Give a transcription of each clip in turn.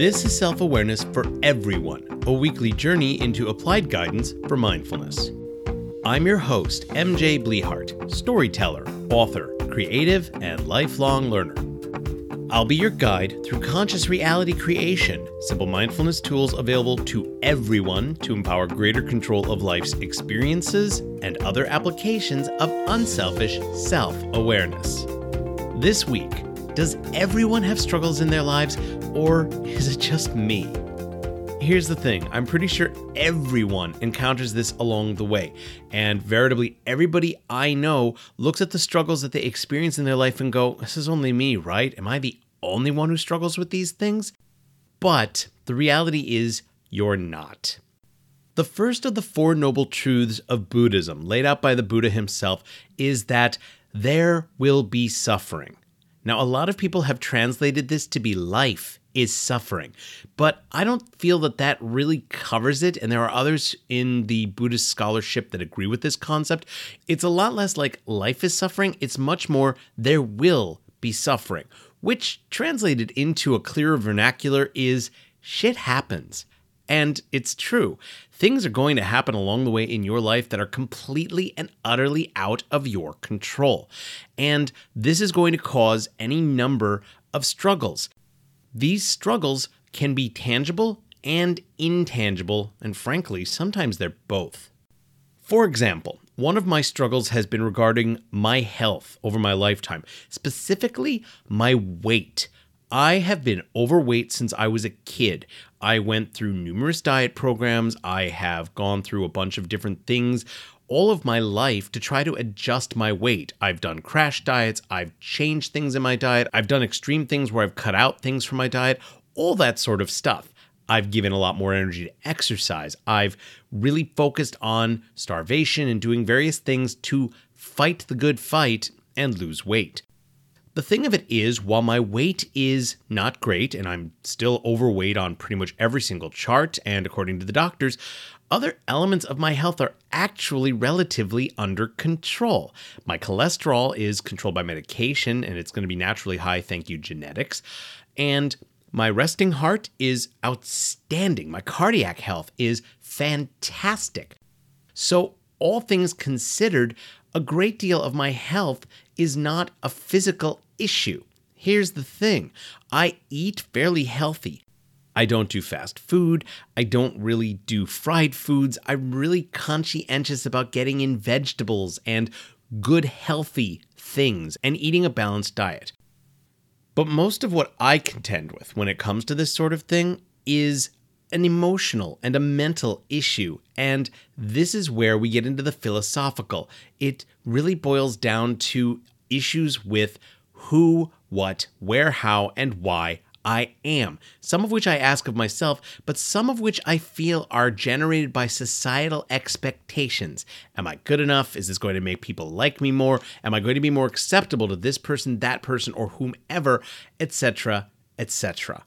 This is Self Awareness for Everyone, a weekly journey into applied guidance for mindfulness. I'm your host, MJ Blehart, storyteller, author, creative, and lifelong learner. I'll be your guide through conscious reality creation, simple mindfulness tools available to everyone to empower greater control of life's experiences and other applications of unselfish self awareness. This week, does everyone have struggles in their lives, or is it just me? Here's the thing I'm pretty sure everyone encounters this along the way. And veritably, everybody I know looks at the struggles that they experience in their life and go, This is only me, right? Am I the only one who struggles with these things? But the reality is, you're not. The first of the Four Noble Truths of Buddhism, laid out by the Buddha himself, is that there will be suffering. Now, a lot of people have translated this to be life is suffering, but I don't feel that that really covers it. And there are others in the Buddhist scholarship that agree with this concept. It's a lot less like life is suffering, it's much more there will be suffering, which translated into a clearer vernacular is shit happens. And it's true. Things are going to happen along the way in your life that are completely and utterly out of your control. And this is going to cause any number of struggles. These struggles can be tangible and intangible, and frankly, sometimes they're both. For example, one of my struggles has been regarding my health over my lifetime, specifically my weight. I have been overweight since I was a kid. I went through numerous diet programs. I have gone through a bunch of different things all of my life to try to adjust my weight. I've done crash diets, I've changed things in my diet, I've done extreme things where I've cut out things from my diet, all that sort of stuff. I've given a lot more energy to exercise. I've really focused on starvation and doing various things to fight the good fight and lose weight. The thing of it is, while my weight is not great, and I'm still overweight on pretty much every single chart, and according to the doctors, other elements of my health are actually relatively under control. My cholesterol is controlled by medication, and it's going to be naturally high, thank you, genetics. And my resting heart is outstanding. My cardiac health is fantastic. So, all things considered, a great deal of my health is not a physical issue. Here's the thing I eat fairly healthy. I don't do fast food. I don't really do fried foods. I'm really conscientious about getting in vegetables and good, healthy things and eating a balanced diet. But most of what I contend with when it comes to this sort of thing is an emotional and a mental issue. And this is where we get into the philosophical. It really boils down to issues with who, what, where, how, and why I am, some of which I ask of myself, but some of which I feel are generated by societal expectations. Am I good enough? Is this going to make people like me more? Am I going to be more acceptable to this person, that person, or whomever, etc., etc.?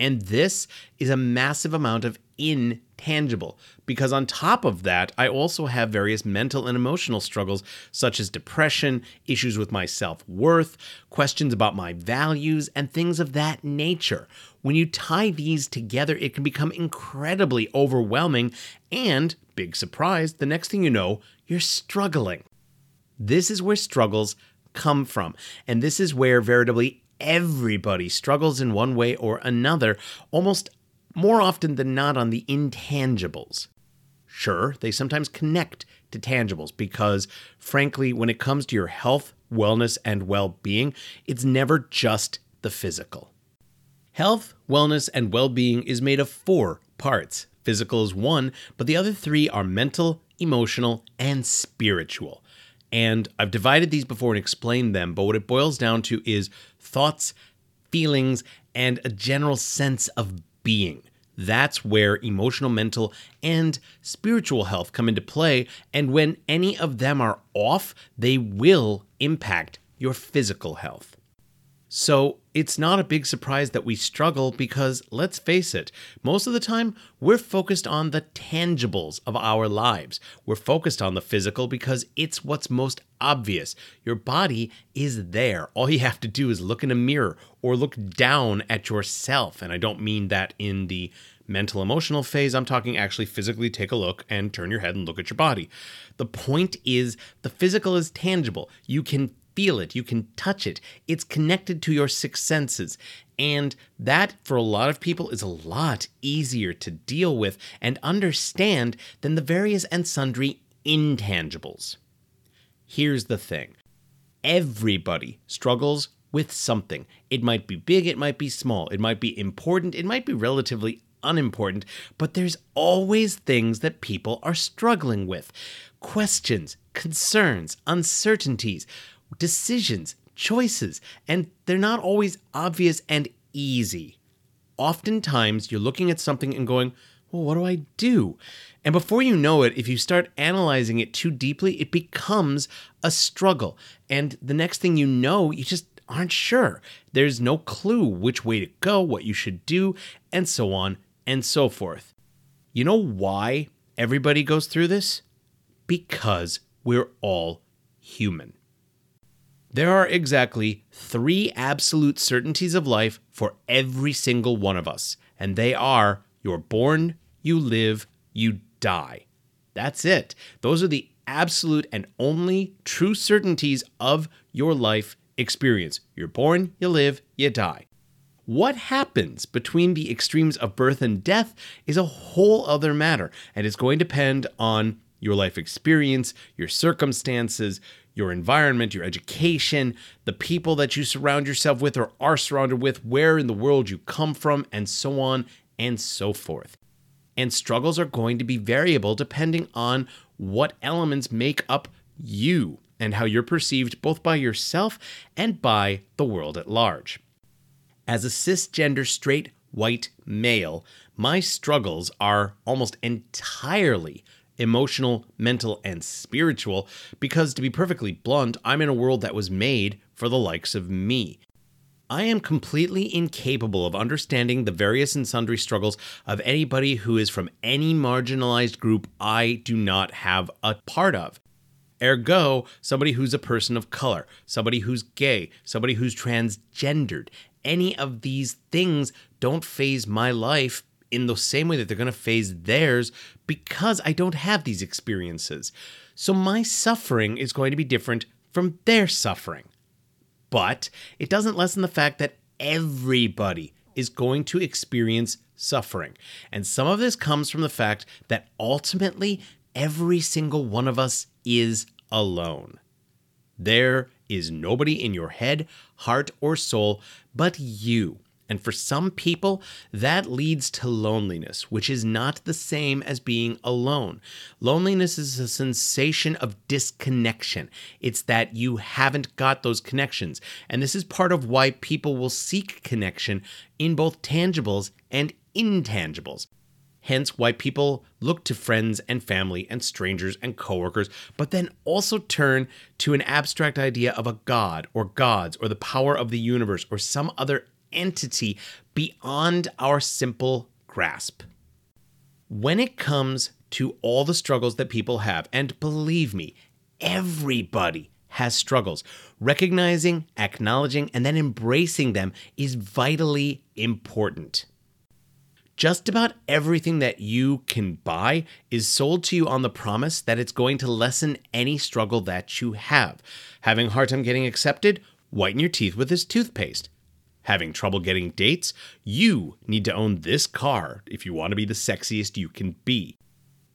And this is a massive amount of intangible because on top of that, I also have various mental and emotional struggles such as depression, issues with my self worth, questions about my values, and things of that nature. When you tie these together, it can become incredibly overwhelming. And, big surprise, the next thing you know, you're struggling. This is where struggles come from. And this is where veritably everybody struggles in one way or another, almost more often than not on the intangibles. Sure, they sometimes connect to tangibles because, frankly, when it comes to your health, wellness, and well being, it's never just the physical. Health, wellness, and well being is made of four parts. Physical is one, but the other three are mental, emotional, and spiritual. And I've divided these before and explained them, but what it boils down to is thoughts, feelings, and a general sense of being. That's where emotional, mental, and spiritual health come into play. And when any of them are off, they will impact your physical health. So, it's not a big surprise that we struggle because, let's face it, most of the time we're focused on the tangibles of our lives. We're focused on the physical because it's what's most obvious. Your body is there. All you have to do is look in a mirror or look down at yourself. And I don't mean that in the mental emotional phase. I'm talking actually physically take a look and turn your head and look at your body. The point is the physical is tangible. You can feel it, you can touch it. It's connected to your six senses. And that, for a lot of people, is a lot easier to deal with and understand than the various and sundry intangibles. Here's the thing everybody struggles with something. It might be big, it might be small, it might be important, it might be relatively unimportant, but there's always things that people are struggling with questions, concerns, uncertainties decisions, choices, and they're not always obvious and easy. Oftentimes, you're looking at something and going, well, what do I do? And before you know it, if you start analyzing it too deeply, it becomes a struggle. And the next thing you know, you just aren't sure. There's no clue which way to go, what you should do, and so on and so forth. You know why everybody goes through this? Because we're all human. There are exactly three absolute certainties of life for every single one of us, and they are you're born, you live, you die. That's it. Those are the absolute and only true certainties of your life experience. You're born, you live, you die. What happens between the extremes of birth and death is a whole other matter, and it's going to depend on your life experience, your circumstances, your environment, your education, the people that you surround yourself with or are surrounded with, where in the world you come from, and so on and so forth. And struggles are going to be variable depending on what elements make up you and how you're perceived both by yourself and by the world at large. As a cisgender straight white male, my struggles are almost entirely emotional, mental, and spiritual, because to be perfectly blunt, I'm in a world that was made for the likes of me. I am completely incapable of understanding the various and sundry struggles of anybody who is from any marginalized group I do not have a part of. Ergo, somebody who's a person of color, somebody who's gay, somebody who's transgendered. Any of these things don't phase my life in the same way that they're going to phase theirs because I don't have these experiences. So my suffering is going to be different from their suffering. But it doesn't lessen the fact that everybody is going to experience suffering. And some of this comes from the fact that ultimately every single one of us is alone. There is nobody in your head, heart, or soul but you. And for some people, that leads to loneliness, which is not the same as being alone. Loneliness is a sensation of disconnection. It's that you haven't got those connections. And this is part of why people will seek connection in both tangibles and intangibles. Hence, why people look to friends and family and strangers and coworkers, but then also turn to an abstract idea of a god or gods or the power of the universe or some other entity beyond our simple grasp. When it comes to all the struggles that people have, and believe me, everybody has struggles, recognizing, acknowledging, and then embracing them is vitally important. Just about everything that you can buy is sold to you on the promise that it's going to lessen any struggle that you have. Having a hard time getting accepted? Whiten your teeth with this toothpaste. Having trouble getting dates? You need to own this car if you want to be the sexiest you can be.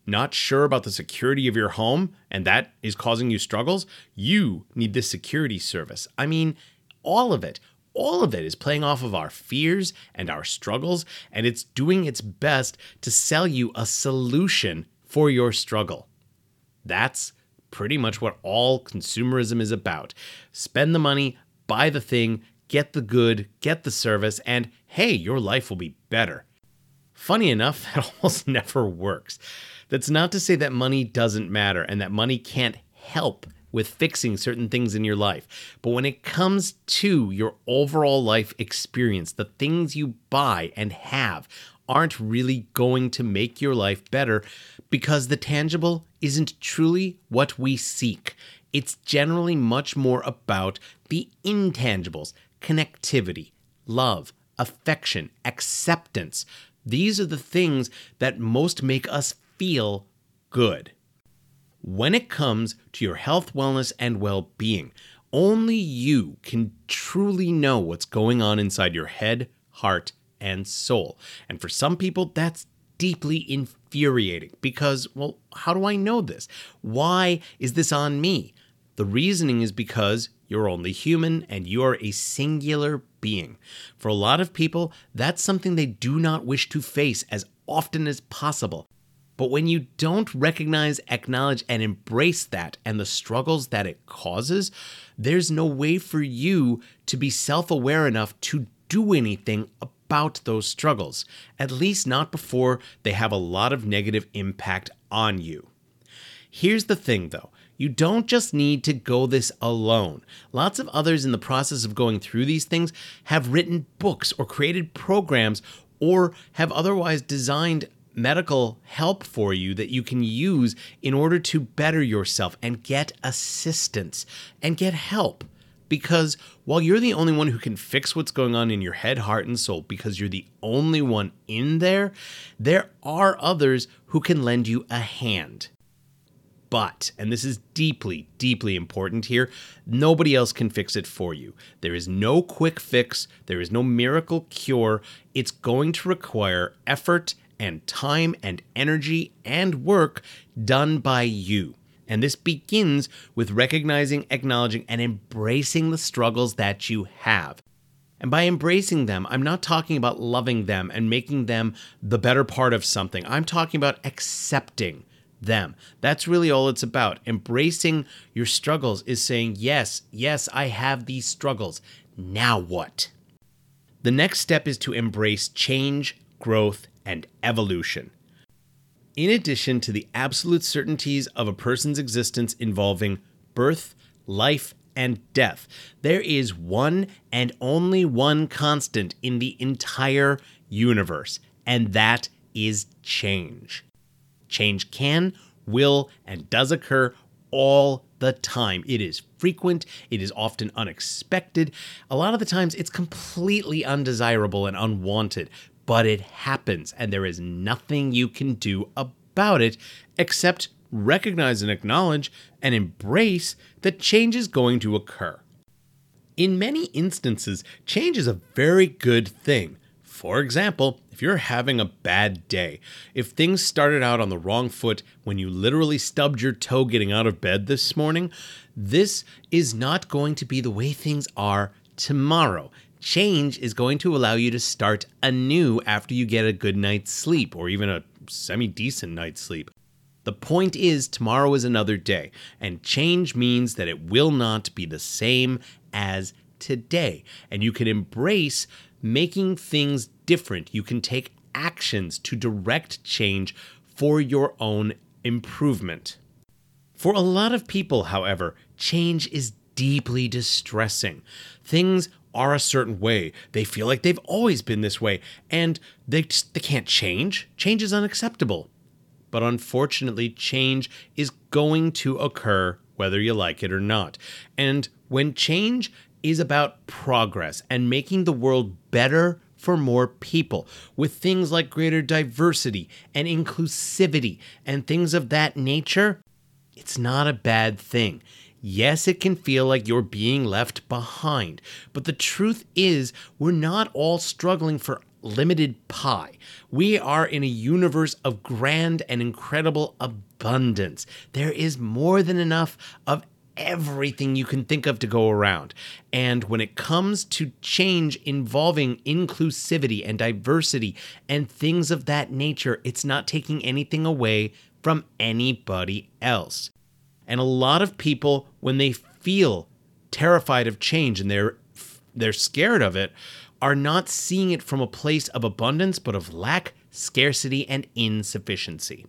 Not sure about the security of your home and that is causing you struggles? You need this security service. I mean, all of it. All of it is playing off of our fears and our struggles, and it's doing its best to sell you a solution for your struggle. That's pretty much what all consumerism is about. Spend the money, buy the thing, get the good, get the service, and hey, your life will be better. Funny enough, that almost never works. That's not to say that money doesn't matter and that money can't help with fixing certain things in your life. But when it comes to your overall life experience, the things you buy and have aren't really going to make your life better because the tangible isn't truly what we seek. It's generally much more about the intangibles connectivity, love, affection, acceptance. These are the things that most make us feel good. When it comes to your health, wellness, and well being, only you can truly know what's going on inside your head, heart, and soul. And for some people, that's deeply infuriating because, well, how do I know this? Why is this on me? The reasoning is because you're only human and you're a singular being. For a lot of people, that's something they do not wish to face as often as possible. But when you don't recognize, acknowledge, and embrace that and the struggles that it causes, there's no way for you to be self aware enough to do anything about those struggles, at least not before they have a lot of negative impact on you. Here's the thing though you don't just need to go this alone. Lots of others in the process of going through these things have written books or created programs or have otherwise designed medical help for you that you can use in order to better yourself and get assistance and get help. Because while you're the only one who can fix what's going on in your head, heart, and soul, because you're the only one in there, there are others who can lend you a hand. But, and this is deeply, deeply important here, nobody else can fix it for you. There is no quick fix, there is no miracle cure. It's going to require effort and time and energy and work done by you. And this begins with recognizing, acknowledging, and embracing the struggles that you have. And by embracing them, I'm not talking about loving them and making them the better part of something. I'm talking about accepting them. That's really all it's about. Embracing your struggles is saying, Yes, yes, I have these struggles. Now what? The next step is to embrace change, growth, and evolution. In addition to the absolute certainties of a person's existence involving birth, life, and death, there is one and only one constant in the entire universe, and that is change. Change can, will, and does occur all the time. It is frequent, it is often unexpected. A lot of the times, it's completely undesirable and unwanted, but it happens, and there is nothing you can do about it except recognize and acknowledge and embrace that change is going to occur. In many instances, change is a very good thing. For example, if you're having a bad day, if things started out on the wrong foot when you literally stubbed your toe getting out of bed this morning, this is not going to be the way things are tomorrow. Change is going to allow you to start anew after you get a good night's sleep or even a semi decent night's sleep. The point is, tomorrow is another day, and change means that it will not be the same as today. And you can embrace making things different. You can take actions to direct change for your own improvement. For a lot of people, however, change is deeply distressing. Things are a certain way. They feel like they've always been this way, and they just, they can't change. Change is unacceptable. But unfortunately, change is going to occur whether you like it or not. And when change is about progress and making the world better for more people with things like greater diversity and inclusivity and things of that nature, it's not a bad thing. Yes, it can feel like you're being left behind, but the truth is, we're not all struggling for limited pie. We are in a universe of grand and incredible abundance. There is more than enough of everything you can think of to go around. And when it comes to change involving inclusivity and diversity and things of that nature, it's not taking anything away from anybody else. And a lot of people, when they feel terrified of change and they're they're scared of it, are not seeing it from a place of abundance, but of lack, scarcity, and insufficiency.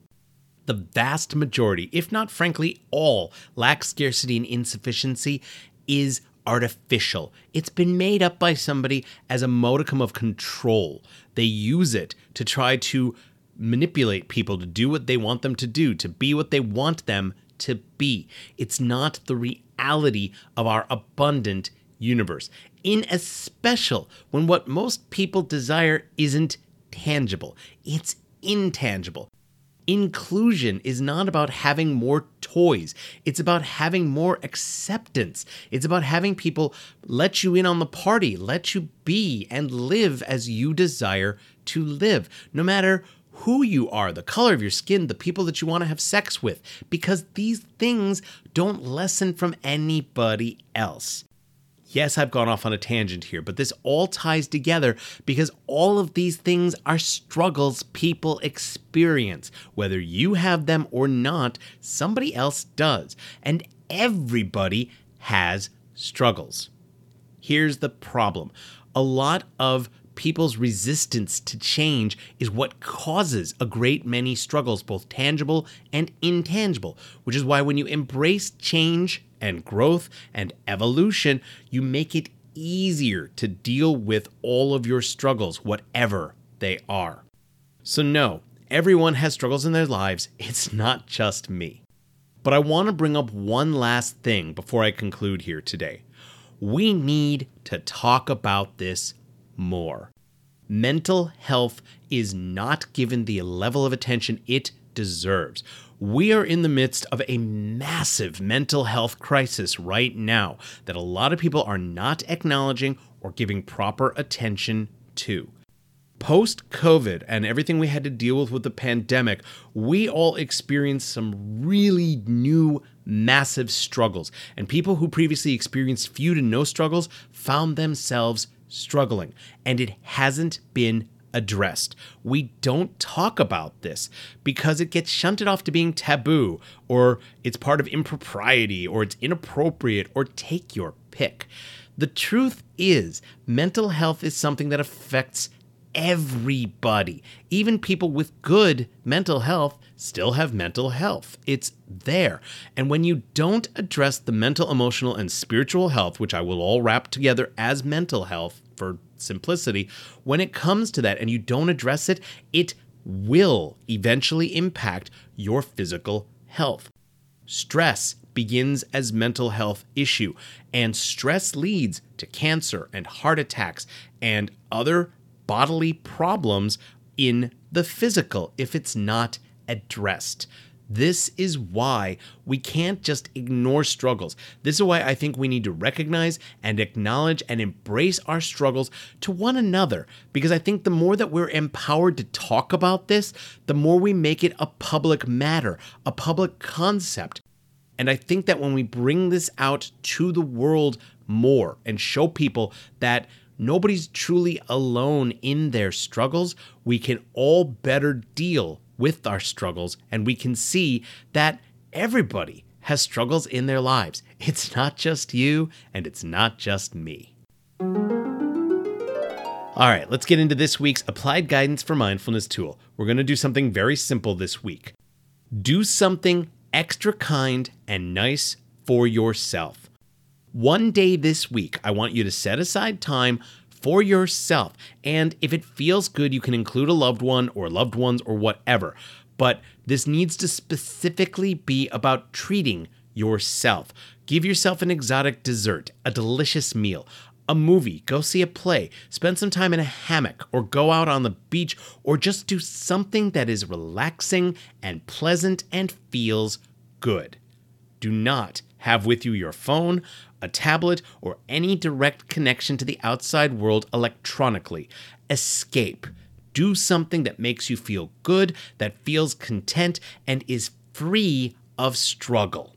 The vast majority, if not frankly all, lack, scarcity, and insufficiency is artificial. It's been made up by somebody as a modicum of control. They use it to try to manipulate people to do what they want them to do, to be what they want them to be. It's not the reality of our abundant universe. In especial when what most people desire isn't tangible, it's intangible. Inclusion is not about having more toys. It's about having more acceptance. It's about having people let you in on the party, let you be and live as you desire to live, no matter who you are, the color of your skin, the people that you want to have sex with, because these things don't lessen from anybody else. Yes, I've gone off on a tangent here, but this all ties together because all of these things are struggles people experience. Whether you have them or not, somebody else does. And everybody has struggles. Here's the problem a lot of people's resistance to change is what causes a great many struggles, both tangible and intangible, which is why when you embrace change and growth and evolution, you make it easier to deal with all of your struggles, whatever they are. So, no, everyone has struggles in their lives. It's not just me. But I want to bring up one last thing before I conclude here today. We need to talk about this more. Mental health is not given the level of attention it deserves. We are in the midst of a massive mental health crisis right now that a lot of people are not acknowledging or giving proper attention to. Post COVID and everything we had to deal with with the pandemic, we all experienced some really new massive struggles. And people who previously experienced few to no struggles found themselves struggling, and it hasn't been addressed. We don't talk about this because it gets shunted off to being taboo, or it's part of impropriety, or it's inappropriate, or take your pick. The truth is, mental health is something that affects everybody. Even people with good mental health still have mental health. It's there. And when you don't address the mental, emotional, and spiritual health, which I will all wrap together as mental health for simplicity, when it comes to that and you don't address it, it will eventually impact your physical health. Stress begins as mental health issue and stress leads to cancer and heart attacks and other bodily problems in the physical if it's not addressed. This is why we can't just ignore struggles. This is why I think we need to recognize and acknowledge and embrace our struggles to one another. Because I think the more that we're empowered to talk about this, the more we make it a public matter, a public concept. And I think that when we bring this out to the world more and show people that nobody's truly alone in their struggles, we can all better deal with our struggles and we can see that everybody has struggles in their lives. It's not just you and it's not just me. All right, let's get into this week's applied guidance for mindfulness tool. We're going to do something very simple this week. Do something extra kind and nice for yourself. One day this week, I want you to set aside time for yourself. And if it feels good, you can include a loved one or loved ones or whatever. But this needs to specifically be about treating yourself. Give yourself an exotic dessert, a delicious meal, a movie, go see a play, spend some time in a hammock, or go out on the beach, or just do something that is relaxing and pleasant and feels good. Do not have with you your phone, a tablet, or any direct connection to the outside world electronically. Escape. Do something that makes you feel good, that feels content, and is free of struggle.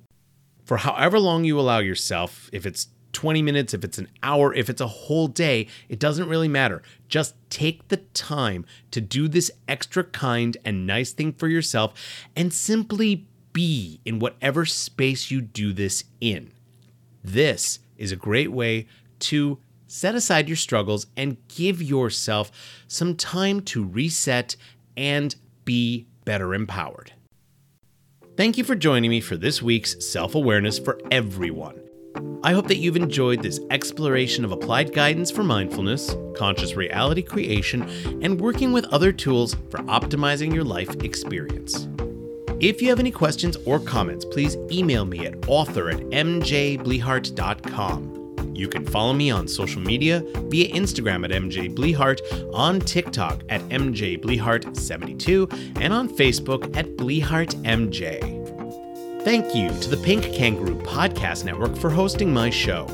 For however long you allow yourself, if it's 20 minutes, if it's an hour, if it's a whole day, it doesn't really matter. Just take the time to do this extra kind and nice thing for yourself and simply be in whatever space you do this in. This is a great way to set aside your struggles and give yourself some time to reset and be better empowered. Thank you for joining me for this week's Self Awareness for Everyone. I hope that you've enjoyed this exploration of applied guidance for mindfulness, conscious reality creation, and working with other tools for optimizing your life experience. If you have any questions or comments, please email me at author at mjblehart.com. You can follow me on social media via Instagram at mjblehart, on TikTok at mjblehart72, and on Facebook at blehartmj. Thank you to the Pink Kangaroo Podcast Network for hosting my show.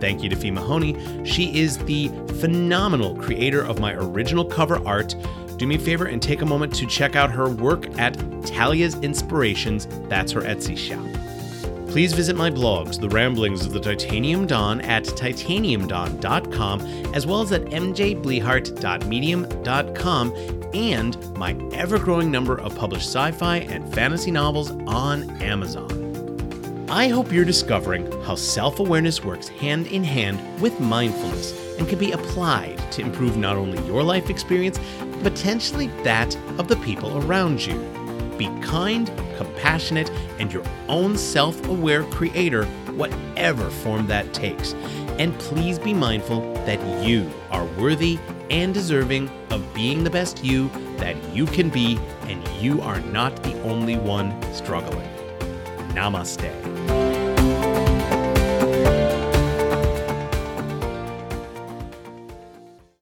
Thank you to Fee Mahoney. She is the phenomenal creator of my original cover art. Do me a favor and take a moment to check out her work at Talia's Inspirations. That's her Etsy shop. Please visit my blogs, The Ramblings of the Titanium Dawn, at titaniumdawn.com, as well as at mjblehart.medium.com, and my ever growing number of published sci fi and fantasy novels on Amazon. I hope you're discovering how self awareness works hand in hand with mindfulness and can be applied to improve not only your life experience, but potentially that of the people around you. Be kind, compassionate, and your own self aware creator, whatever form that takes. And please be mindful that you are worthy and deserving of being the best you that you can be, and you are not the only one struggling. Namaste.